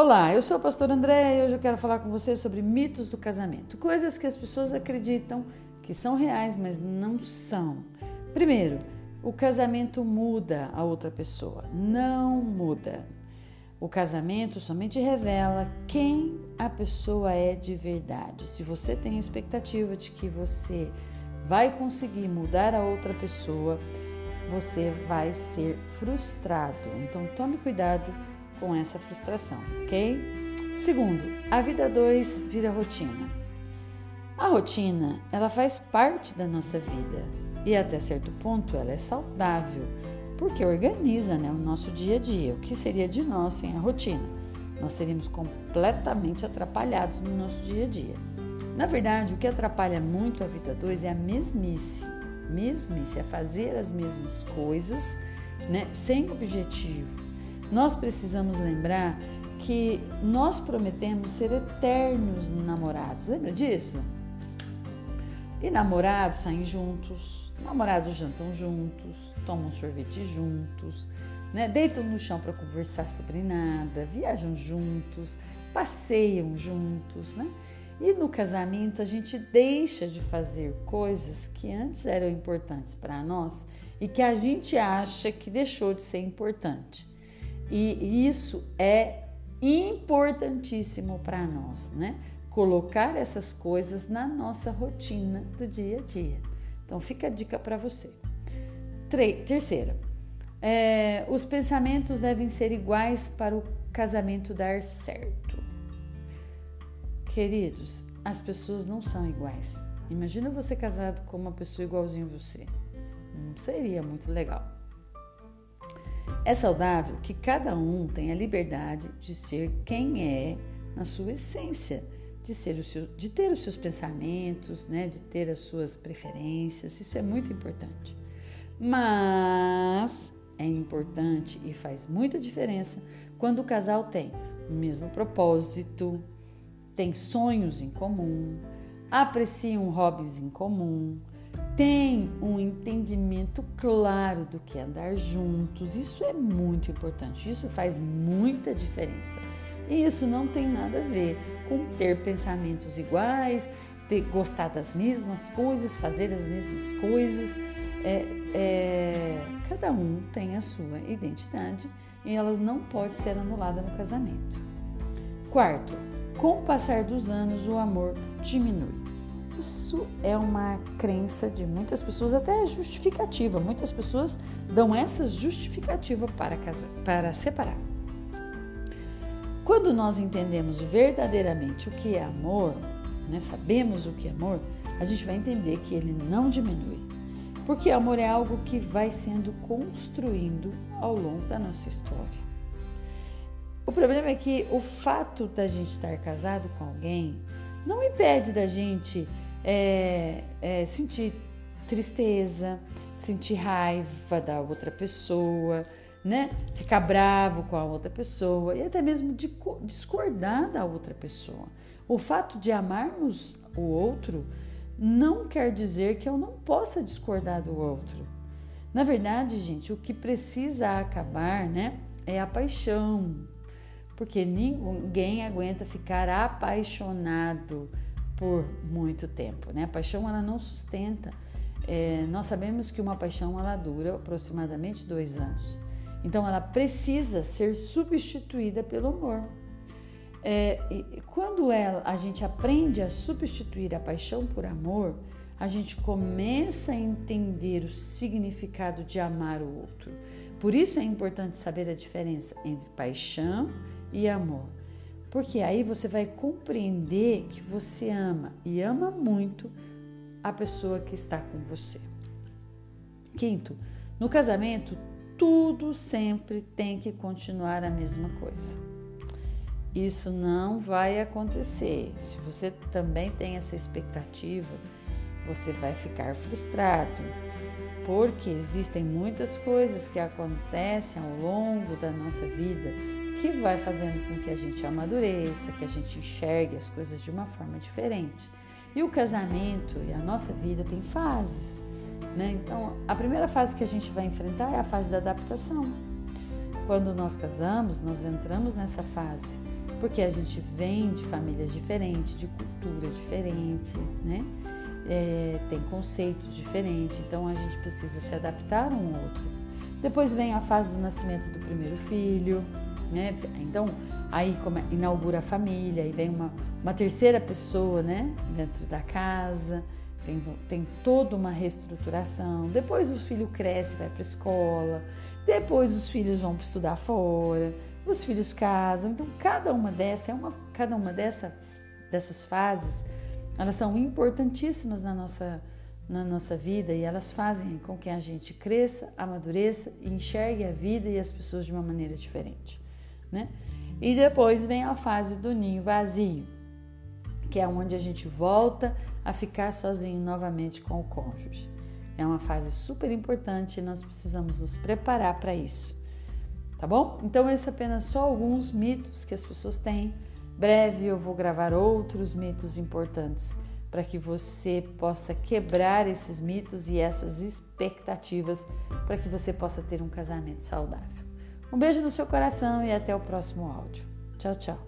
Olá, eu sou a pastora André e hoje eu quero falar com você sobre mitos do casamento. Coisas que as pessoas acreditam que são reais, mas não são. Primeiro, o casamento muda a outra pessoa. Não muda. O casamento somente revela quem a pessoa é de verdade. Se você tem a expectativa de que você vai conseguir mudar a outra pessoa, você vai ser frustrado. Então tome cuidado com essa frustração, ok? Segundo, a vida 2 vira rotina. A rotina, ela faz parte da nossa vida e até certo ponto ela é saudável, porque organiza né, o nosso dia a dia. O que seria de nós sem a rotina? Nós seríamos completamente atrapalhados no nosso dia a dia. Na verdade, o que atrapalha muito a vida 2 é a mesmice. Mesmice é fazer as mesmas coisas né, sem objetivo nós precisamos lembrar que nós prometemos ser eternos namorados. Lembra disso? E namorados saem juntos, namorados jantam juntos, tomam sorvete juntos, né? deitam no chão para conversar sobre nada, viajam juntos, passeiam juntos, né? E no casamento a gente deixa de fazer coisas que antes eram importantes para nós e que a gente acha que deixou de ser importante. E isso é importantíssimo para nós, né? Colocar essas coisas na nossa rotina do dia a dia. Então, fica a dica para você. Terceira, é, os pensamentos devem ser iguais para o casamento dar certo. Queridos, as pessoas não são iguais. Imagina você casado com uma pessoa igualzinha a você. Não seria muito legal. É saudável que cada um tenha liberdade de ser quem é na sua essência, de, ser o seu, de ter os seus pensamentos, né, de ter as suas preferências. Isso é muito importante. Mas é importante e faz muita diferença quando o casal tem o mesmo propósito, tem sonhos em comum, apreciam hobbies em comum, tem um entendimento claro do que é andar juntos. Isso é muito importante, isso faz muita diferença. E isso não tem nada a ver com ter pensamentos iguais, ter gostar das mesmas coisas, fazer as mesmas coisas. É, é, cada um tem a sua identidade e ela não pode ser anulada no casamento. Quarto, com o passar dos anos, o amor diminui. Isso é uma crença de muitas pessoas, até justificativa. Muitas pessoas dão essa justificativa para, para separar. Quando nós entendemos verdadeiramente o que é amor, né, sabemos o que é amor, a gente vai entender que ele não diminui. Porque amor é algo que vai sendo construindo ao longo da nossa história. O problema é que o fato da gente estar casado com alguém não impede da gente é, é, sentir tristeza, sentir raiva da outra pessoa, né? Ficar bravo com a outra pessoa e até mesmo de discordar da outra pessoa. O fato de amarmos o outro não quer dizer que eu não possa discordar do outro. Na verdade, gente, o que precisa acabar, né, é a paixão. Porque ninguém aguenta ficar apaixonado por muito tempo. Né? A paixão ela não sustenta. É, nós sabemos que uma paixão ela dura aproximadamente dois anos. Então ela precisa ser substituída pelo amor. É, quando ela, a gente aprende a substituir a paixão por amor, a gente começa a entender o significado de amar o outro. Por isso é importante saber a diferença entre paixão e amor. Porque aí você vai compreender que você ama e ama muito a pessoa que está com você. Quinto, no casamento, tudo sempre tem que continuar a mesma coisa. Isso não vai acontecer. Se você também tem essa expectativa, você vai ficar frustrado, porque existem muitas coisas que acontecem ao longo da nossa vida que vai fazendo com que a gente amadureça, que a gente enxergue as coisas de uma forma diferente. E o casamento e a nossa vida tem fases, né? Então, a primeira fase que a gente vai enfrentar é a fase da adaptação. Quando nós casamos, nós entramos nessa fase porque a gente vem de famílias diferentes, de cultura diferente, né? É, tem conceitos diferentes, então a gente precisa se adaptar um ao outro. Depois vem a fase do nascimento do primeiro filho, né? Então aí inaugura a família, aí vem uma, uma terceira pessoa, né? Dentro da casa, tem, tem toda uma reestruturação. Depois o filho cresce, vai para a escola, depois os filhos vão estudar fora, os filhos casam. Então cada uma dessa é uma, cada uma dessa, dessas fases, elas são importantíssimas na nossa na nossa vida e elas fazem com que a gente cresça, amadureça e enxergue a vida e as pessoas de uma maneira diferente, né? E depois vem a fase do ninho vazio, que é onde a gente volta a ficar sozinho novamente com o cônjuge. É uma fase super importante e nós precisamos nos preparar para isso. Tá bom? Então, esses apenas só alguns mitos que as pessoas têm. Breve eu vou gravar outros mitos importantes para que você possa quebrar esses mitos e essas expectativas para que você possa ter um casamento saudável. Um beijo no seu coração e até o próximo áudio. Tchau, tchau.